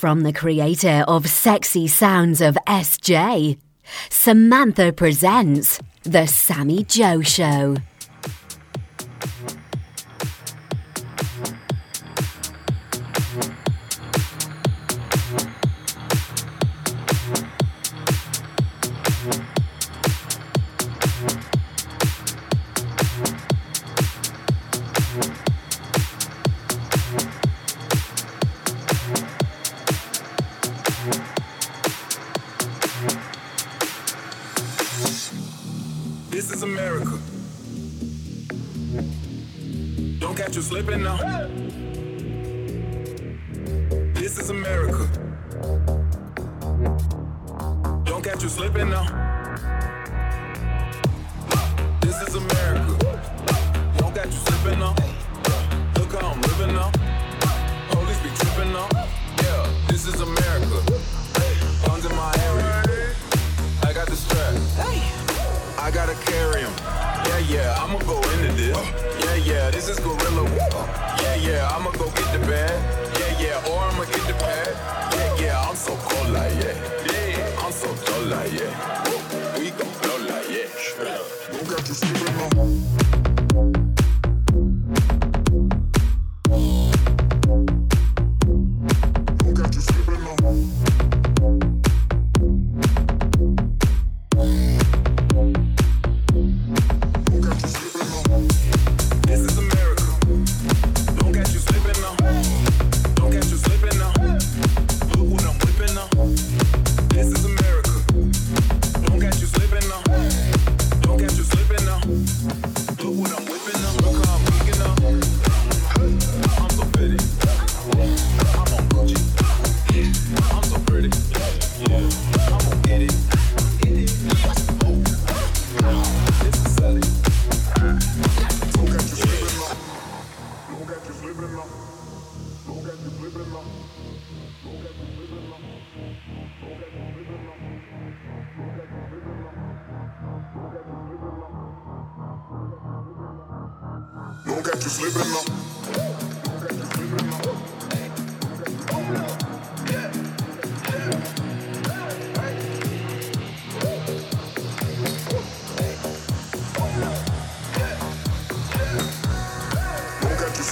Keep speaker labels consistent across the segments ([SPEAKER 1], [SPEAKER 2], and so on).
[SPEAKER 1] From the creator of Sexy Sounds of SJ, Samantha presents The Sammy Joe Show.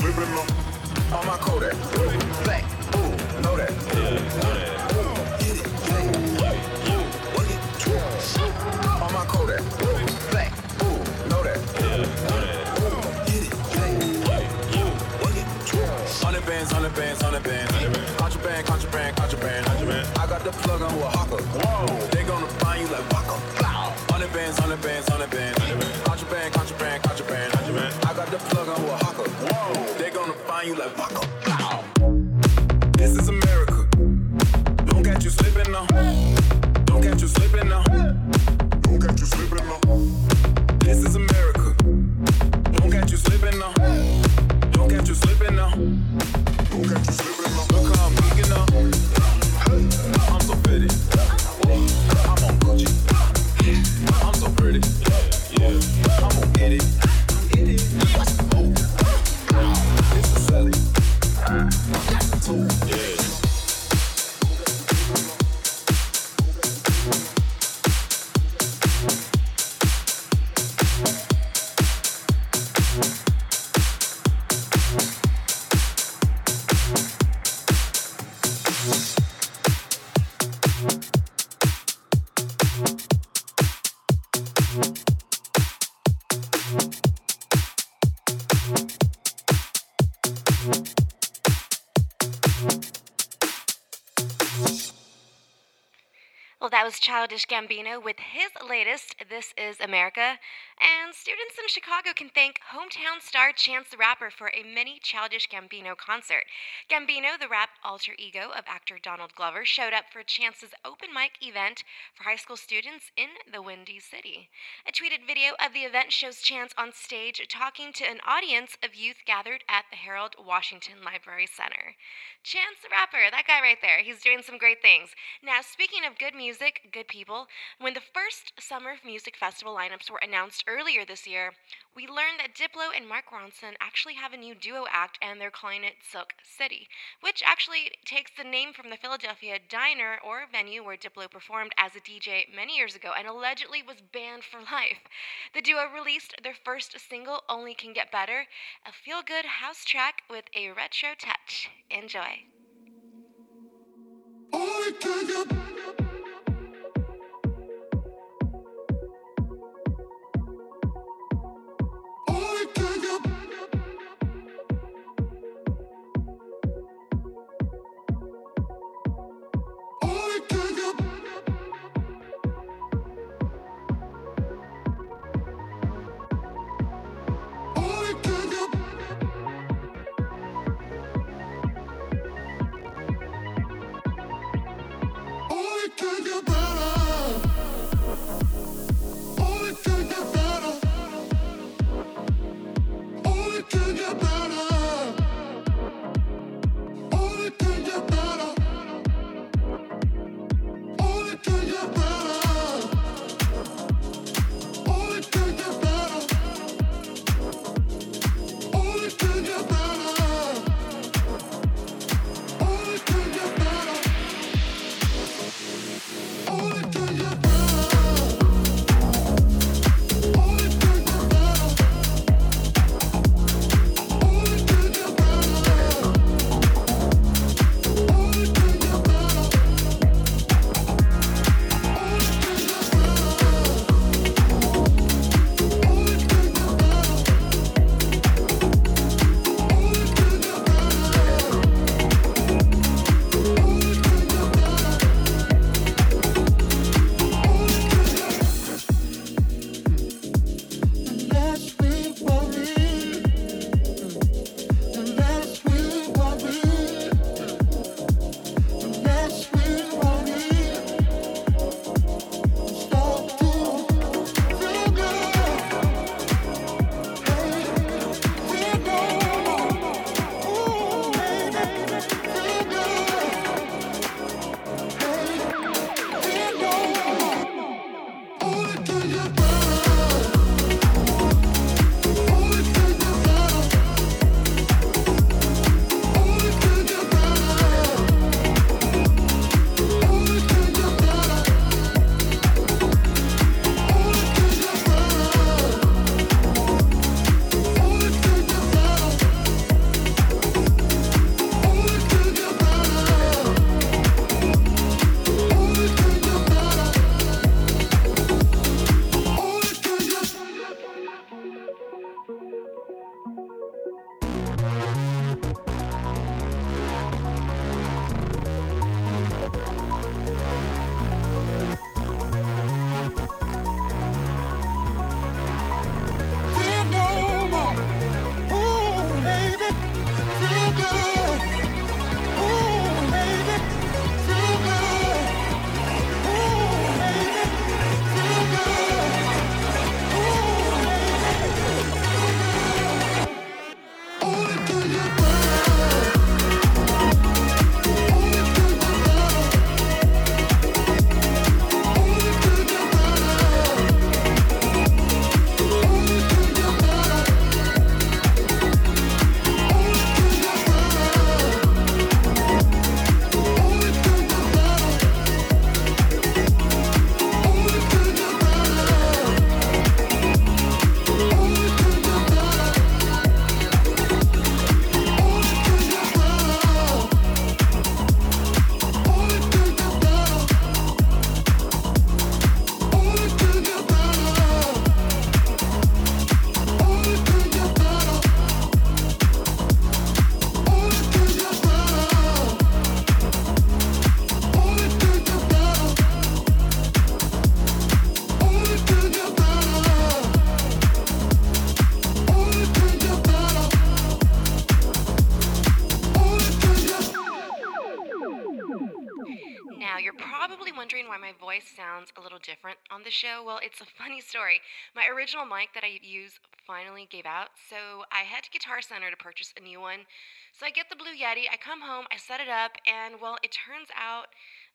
[SPEAKER 2] On my bands, hundred bands, hundred bands. Contraband, contraband, contraband. I got the plug on Oaxaca. Whoa. They gonna find you like. Hundred bands, hundred bands, hundred bands. Contraband, contraband, contraband. I got the plug on a Oaxaca. Whoa. You like Waka. This is America. Don't catch you slipping now.
[SPEAKER 3] Was Childish Gambino with his latest, This Is America. And students in Chicago can thank hometown star Chance the Rapper for a mini Childish Gambino concert. Gambino, the rap alter ego of actor Donald Glover, showed up for Chance's open mic event for high school students in the Windy City. A tweeted video of the event shows Chance on stage talking to an audience of youth gathered at the Harold Washington Library Center. Chance the Rapper, that guy right there, he's doing some great things. Now, speaking of good music, good people, when the first Summer Music Festival lineups were announced earlier this year, we learned that Diplo and Mark Ronson actually have a new duo act and they're calling it Silk City, which actually takes the name from the Philadelphia diner or venue where Diplo performed as a DJ many years ago and allegedly was banned for life. The duo released their first single, Only Can Get Better, a feel good house track with a retro touch. Enjoy.
[SPEAKER 4] Only can get Only
[SPEAKER 3] the show. Well, it's a funny story. My original mic that I use finally gave out, so I head to Guitar Center to purchase a new one. So I get the Blue Yeti, I come home, I set it up, and well, it turns out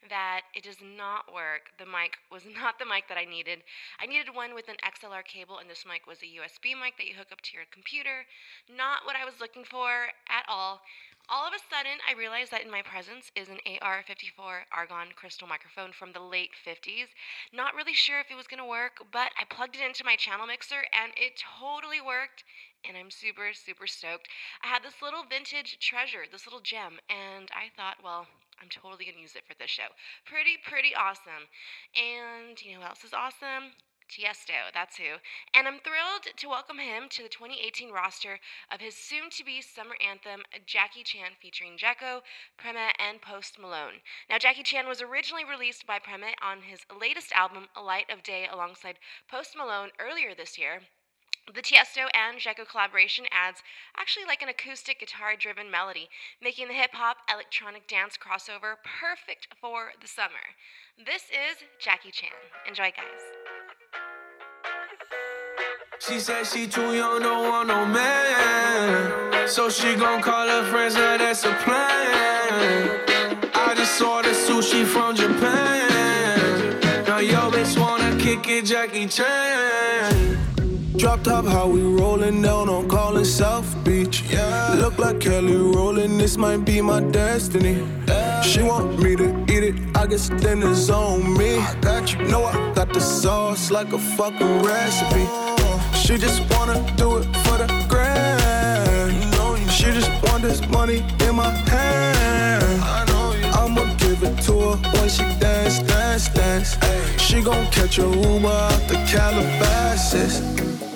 [SPEAKER 3] that it does not work. The mic was not the mic that I needed. I needed one with an XLR cable, and this mic was a USB mic that you hook up to your computer. Not what I was looking for at all. All of a sudden, I realized that in my presence is an AR54 Argonne crystal microphone from the late 50s. Not really sure if it was to work, but I plugged it into my channel mixer and it totally worked. And I'm super, super stoked. I had this little vintage treasure, this little gem, and I thought, well, I'm totally to use it for this show. Pretty, pretty awesome. And you know who else is awesome? Tiesto, that's who. And I'm thrilled to welcome him to the 2018 roster of his soon to be summer anthem, Jackie Chan, featuring Dzeko, Preme, and Post Malone. Now, Jackie Chan was originally released by Preme on his latest album, A Light of Day, alongside Post Malone earlier this year. The Tiesto and Dzeko collaboration adds actually like an acoustic guitar driven melody, making the hip hop electronic dance crossover perfect for the summer. This is Jackie Chan. Enjoy, guys.
[SPEAKER 5] She said she too young, don't want no man. So she gon' call her friends, now that's a plan. I just ordered sushi from Japan. Now yo bitch wanna kick it, Jackie Chan.
[SPEAKER 6] Drop top, how we rollin' down on Collins South Beach. Yeah. Look like Kelly Rowland, this might be my destiny. She want me to eat it, I guess then it's on me. I got you. Know I got the sauce like a fucking recipe. She just wanna do it for the grand. She just want this money in my hand. I know I'ma give it to her when she dance, dance, dance. She gon' catch a Uber out the Calabasas.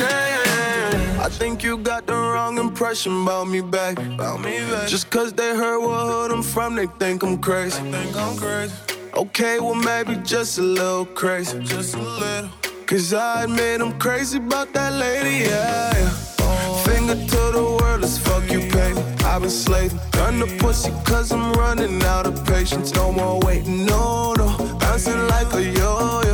[SPEAKER 5] It, Jackie Chan.
[SPEAKER 6] I think you got the wrong impression about me back. About me back. Just cause they heard what hood I'm from, they think I'm crazy. think I'm crazy. Okay, well maybe just a little crazy. Just a little. Cause I admit I'm crazy about that lady, yeah. yeah. Finger to the world, let's fuck you, baby. I've been slaving. Gun the pussy cause I'm running out of patience. No more waiting, no, no. Bouncing like a yo-yo.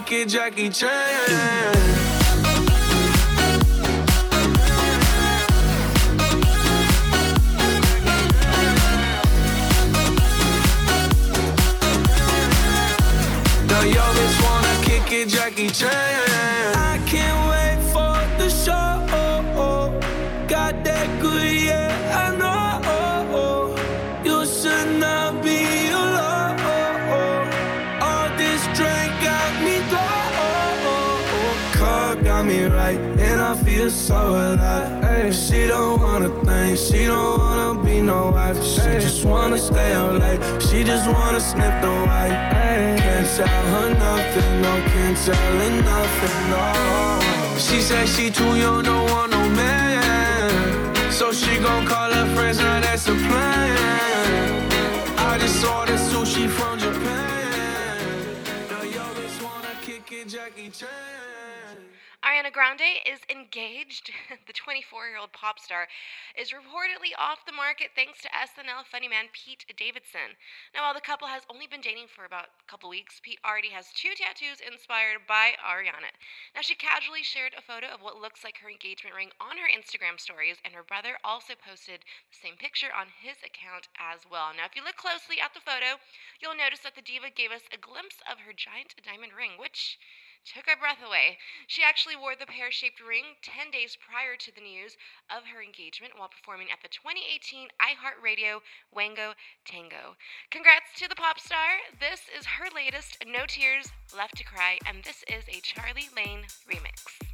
[SPEAKER 5] Kick it, Jackie Chan. Yo bitch wanna kick it, Jackie Chan. I can't wait feel so alive. Ay, she don't wanna think, she don't wanna be no wife. She just wanna stay out late, she just wanna sniff the white. Ay, can't tell her nothing, no, can't tell her nothing, no. She said she too young, don't want no man. So she gon' call her friends, now that's a plan. I just ordered sushi from Japan. Now yo bitch wanna kick it, Jackie Chan.
[SPEAKER 3] Ariana Grande is engaged. the 24 year old pop star is reportedly off the market thanks to SNL funny man Pete Davidson. Now, while the couple has only been dating for about a couple weeks, Pete already has two tattoos inspired by Ariana. Now, she casually shared a photo of what looks like her engagement ring on her Instagram stories, and her brother also posted the same picture on his account as well. Now, if you look closely at the photo, you'll notice that the diva gave us a glimpse of her giant diamond ring, which took our breath away. She actually wore the pear shaped ring 10 days prior to the news of her engagement while performing at the 2018 iHeartRadio Wango Tango. Congrats to the pop star. This is her latest, No Tears Left to Cry, and this is a Charlie Lane remix.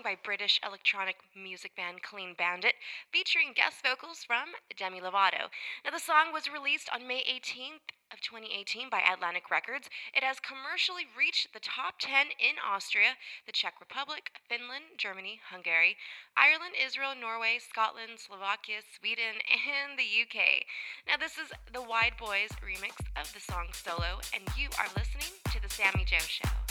[SPEAKER 3] song by British electronic music band Clean Bandit, featuring guest vocals from Demi Lovato. Now, the song was released on May 18th of 2018 by Atlantic Records. It has commercially reached the top 10 in Austria, the Czech Republic, Finland, Germany, Hungary, Ireland, Israel, Norway, Scotland, Slovakia, Sweden, and the UK. Now, this is the Wide Boys remix of the song Solo, and you are listening to The Sammy Joe Show.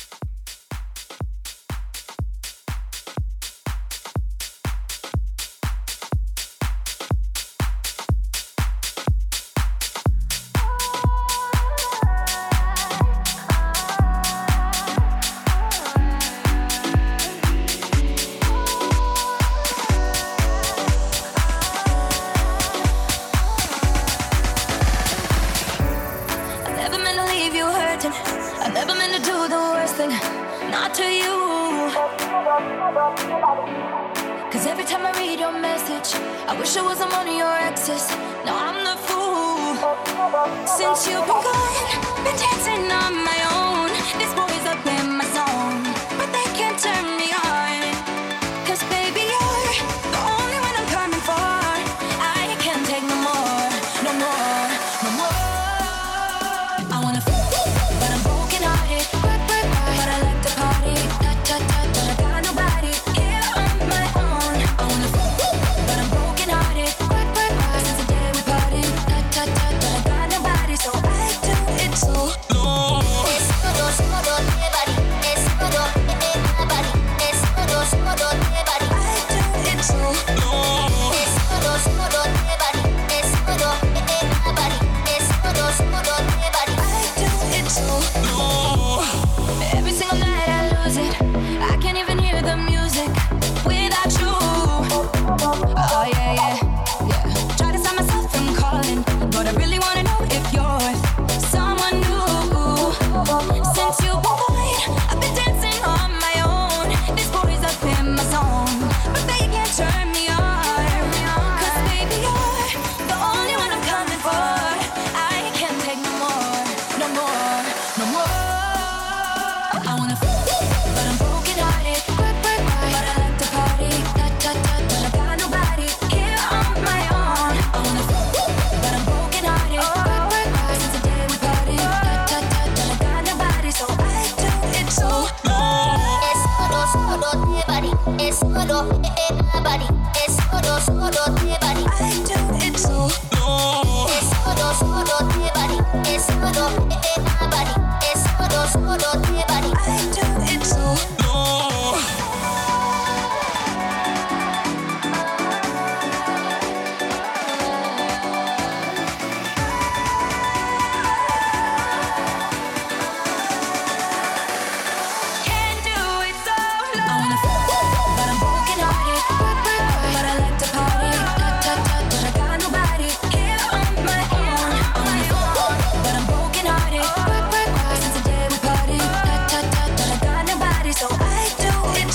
[SPEAKER 7] not to you. Cause every time I read your message, I wish I wasn't one of your exes. Now I'm the fool. Since you've been gone, been dancing on my own.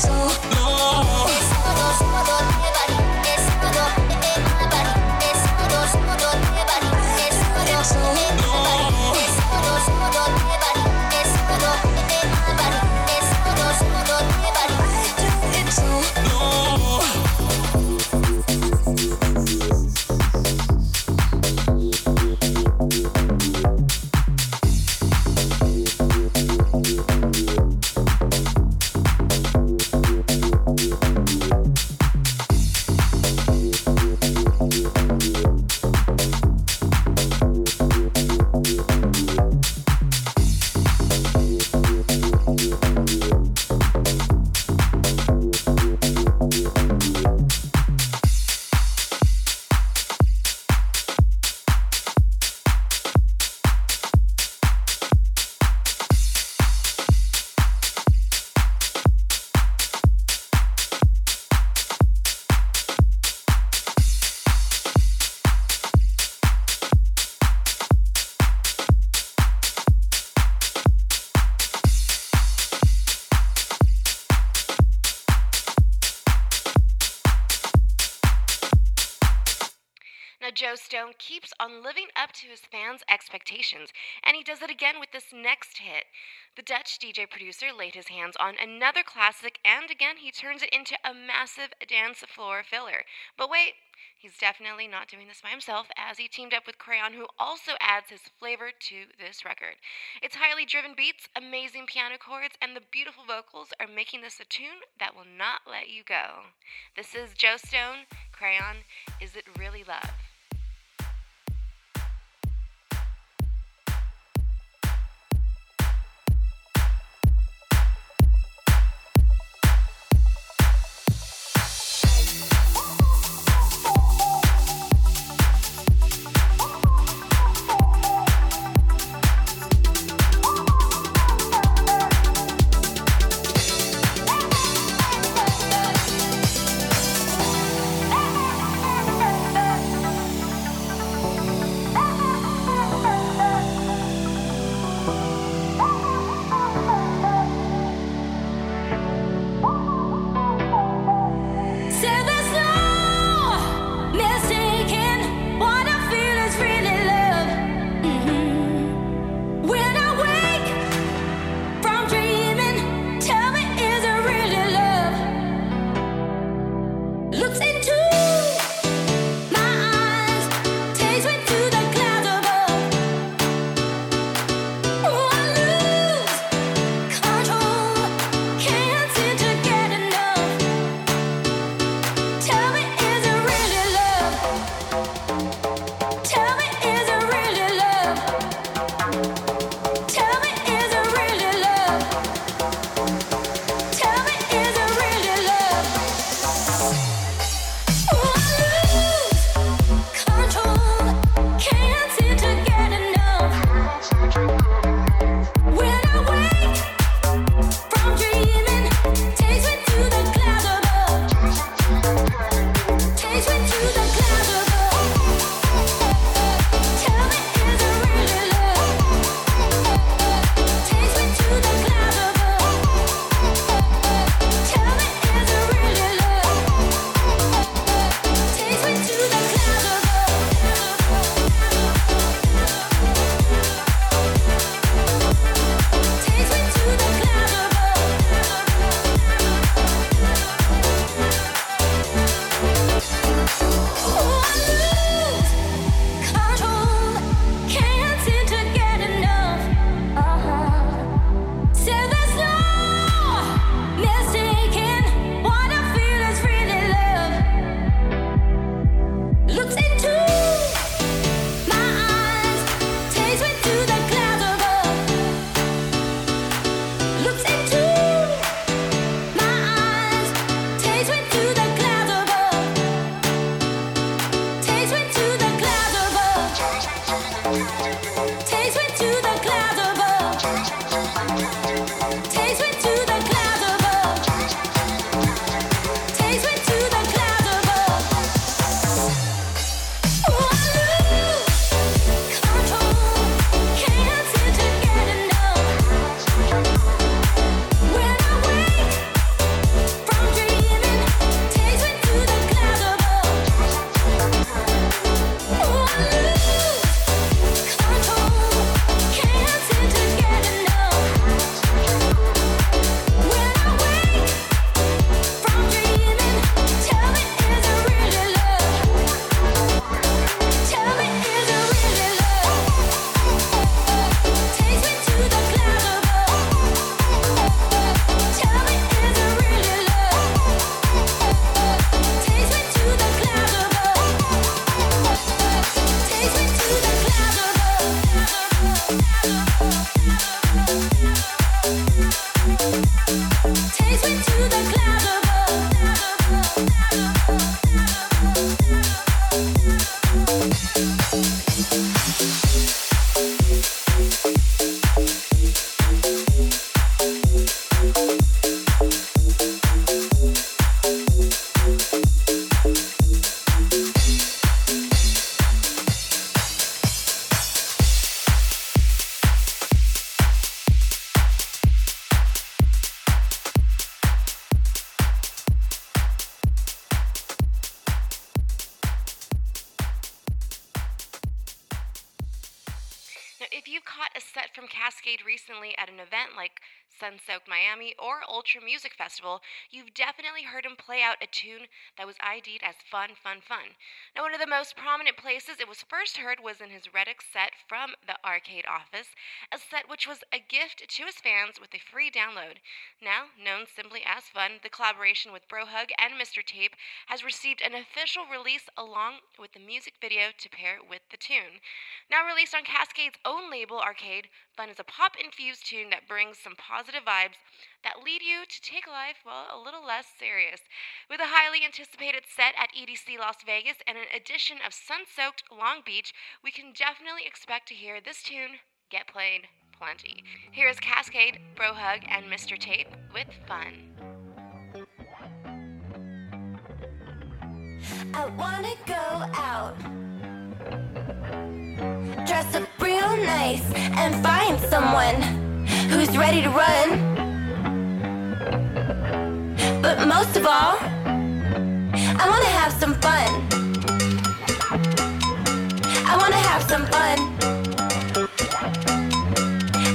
[SPEAKER 7] soul
[SPEAKER 3] Joe Stone keeps on living up to his fans' expectations, and he does it again with this next hit. The Dutch DJ producer laid his hands on another classic, and again he turns it into a massive dance floor filler. But wait, he's definitely not doing this by himself, as he teamed up with Crayon, who also adds his flavor to this record. Its highly driven beats, amazing piano chords, and the beautiful vocals are making this a tune that will not let you go. This is Joe Stone, Crayon, Is It Really Love? Soaked Miami or Ultra Music Festival, you've definitely heard him play out a tune that was ID'd as fun, fun, fun. Now, one of the most prominent places it was first heard was in his Redux set from the Arkade Office, a set which was a gift to his fans with a free download. Now, known simply as Fun, the collaboration with Brohug and Mr. Tape has received an official release along with the music video to pair with the tune. Now released on Kaskade's own label, Arkade, Fun is a pop infused tune that brings some positive vibes that lead you to take life, well, a little less serious. With a highly anticipated set at EDC Las Vegas and an edition of sun soaked Long Beach, we can definitely expect to hear this tune get played plenty. Here is Kaskade, Brohug, and Mr. Tape with Fun.
[SPEAKER 8] I wanna go out. Dress up real nice and find someone who's ready to run. But most of all, I wanna have some fun. I wanna have some fun.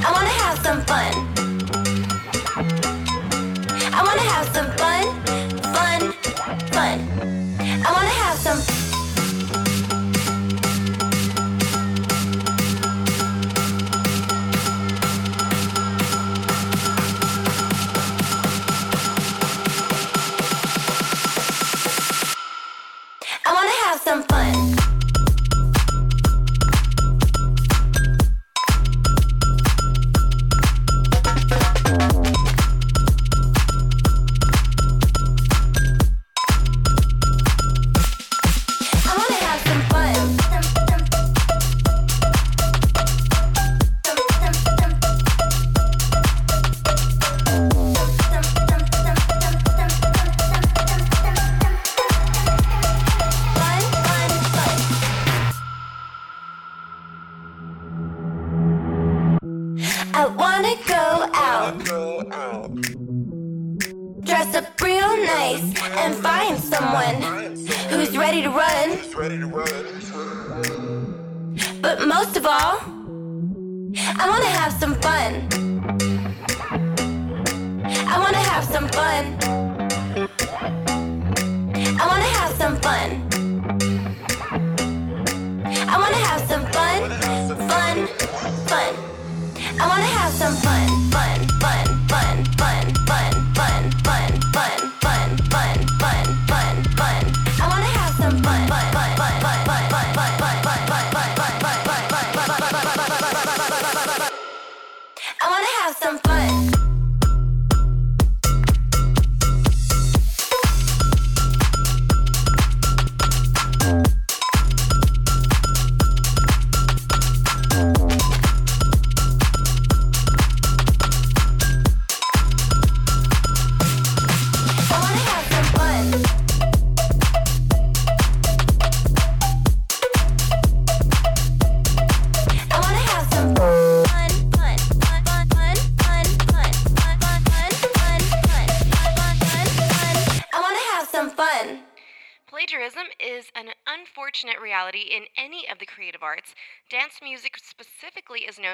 [SPEAKER 8] I wanna have some fun. I wanna have some fun, fun, fun. I wanna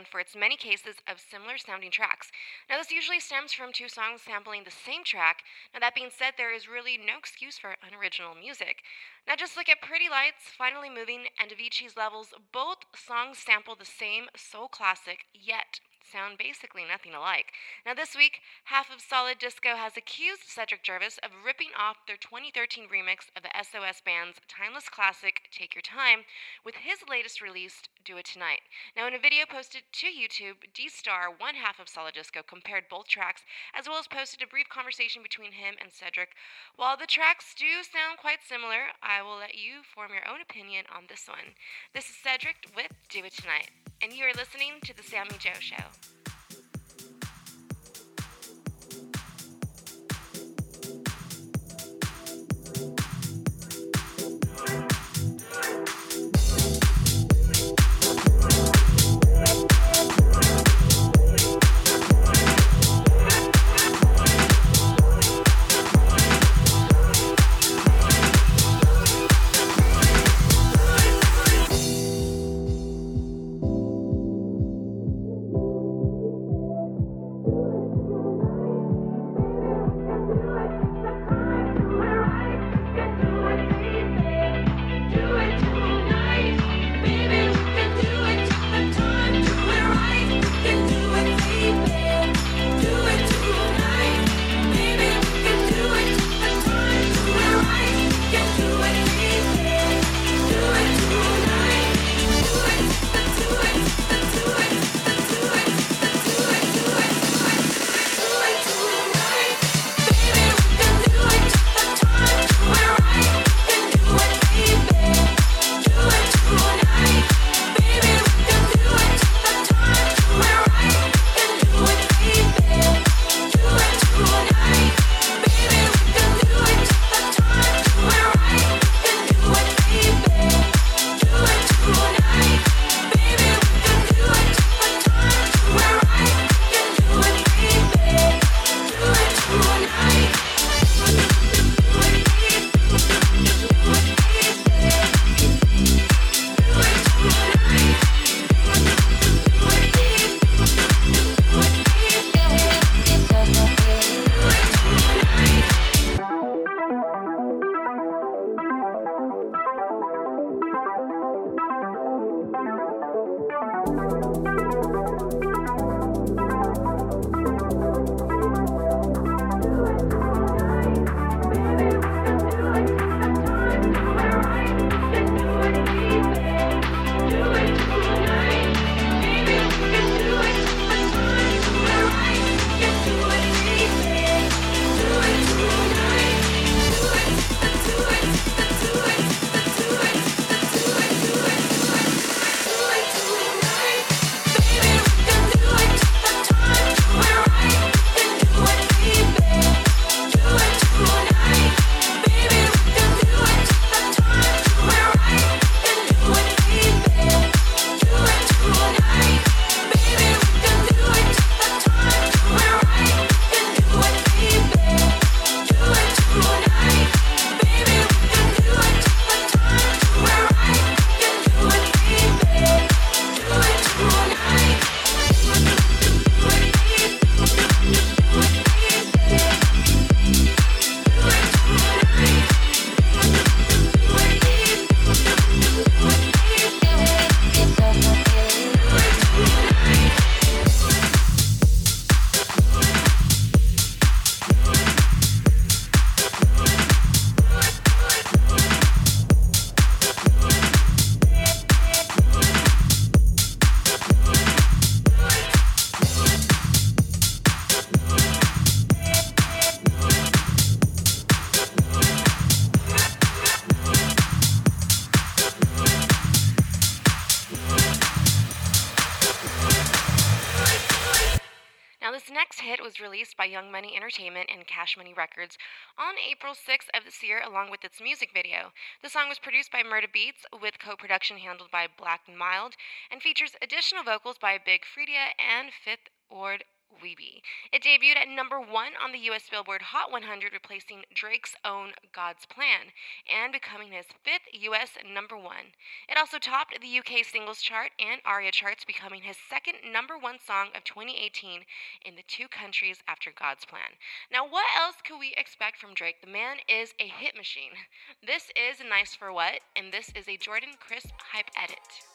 [SPEAKER 3] for its many cases of similar sounding tracks. Now, this usually stems from two songs sampling the same track. Now, that being said, there is really no excuse for unoriginal music. Now, just look at Pretty Lights, Finally Moving, and Avicii's Levels. Both songs sample the same soul classic, yet sound basically nothing alike. Now, this week, half of Solidisco has accused Cedric Gervais of ripping off their 2013 remix of the SOS band's timeless classic, Take Your Time, with his latest release, Do It Tonight. Now, in a video posted to YouTube, D Star, one half of Solidisco, compared both tracks, as well as posted a brief conversation between him and Cedric. While the tracks do sound quite similar, I will let you form your own opinion on this one. This is Cedric with Do It Tonight, and you are listening to The Sammy Joe Show. hit was released by Young Money Entertainment and Cash Money Records on April 6th of this year, along with its music video. The song was produced by Murda Beatz, with co production handled by Blaqnmild, and features additional vocals by Big Freedia and Fifth Ward Weebie. It debuted at number one on the US Billboard Hot 100, replacing Drake's own God's Plan and becoming his fifth US number one. It also topped the UK singles chart and ARIA charts, becoming his second number one song of 2018 in the two countries after God's Plan. Now, what else could we expect from Drake? The man is a hit machine. This is Nice for What, and this is a Jordan Crisp hype edit.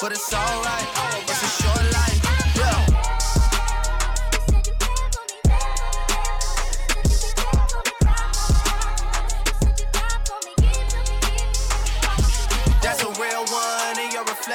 [SPEAKER 9] but it's alright. It's a short life.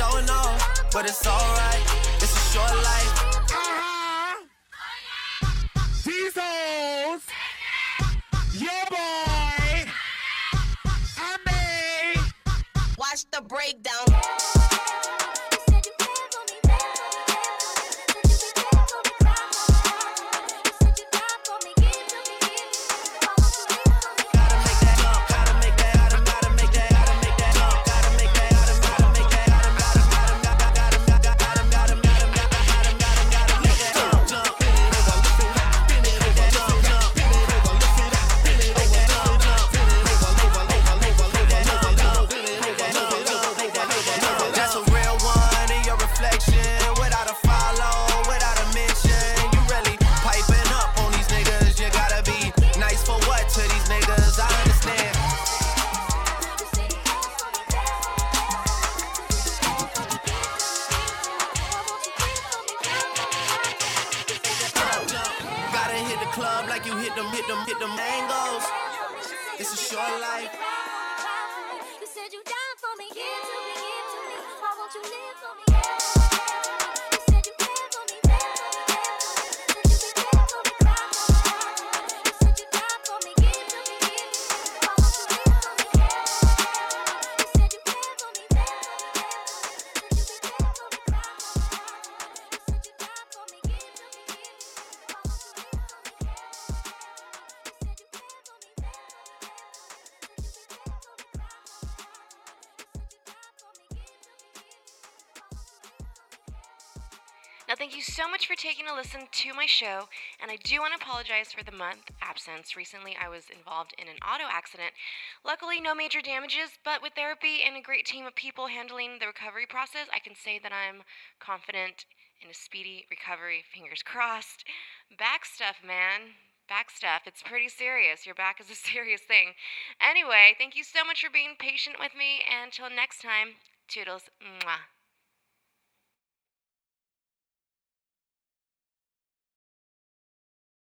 [SPEAKER 9] showing off, but it's alright. It's a short life.
[SPEAKER 2] These hoes, your boy, I made.
[SPEAKER 10] Watch the breakdown.
[SPEAKER 9] club like you hit them, hit them, hit them mangoes. It's a short life.
[SPEAKER 7] You said you died for me, give to me, give to me. Why won't you live for me?
[SPEAKER 3] A listen to my show, and I do want to apologize for the month absence. Recently, I was involved in an auto accident. Luckily, no major damages, but with therapy and a great team of people handling the recovery process, I can say that I'm confident in a speedy recovery. Fingers crossed. Back stuff, man. Back stuff. It's pretty serious. Your back is a serious thing. Anyway, thank you so much for being patient with me, and until next time, Toodles. Mwah.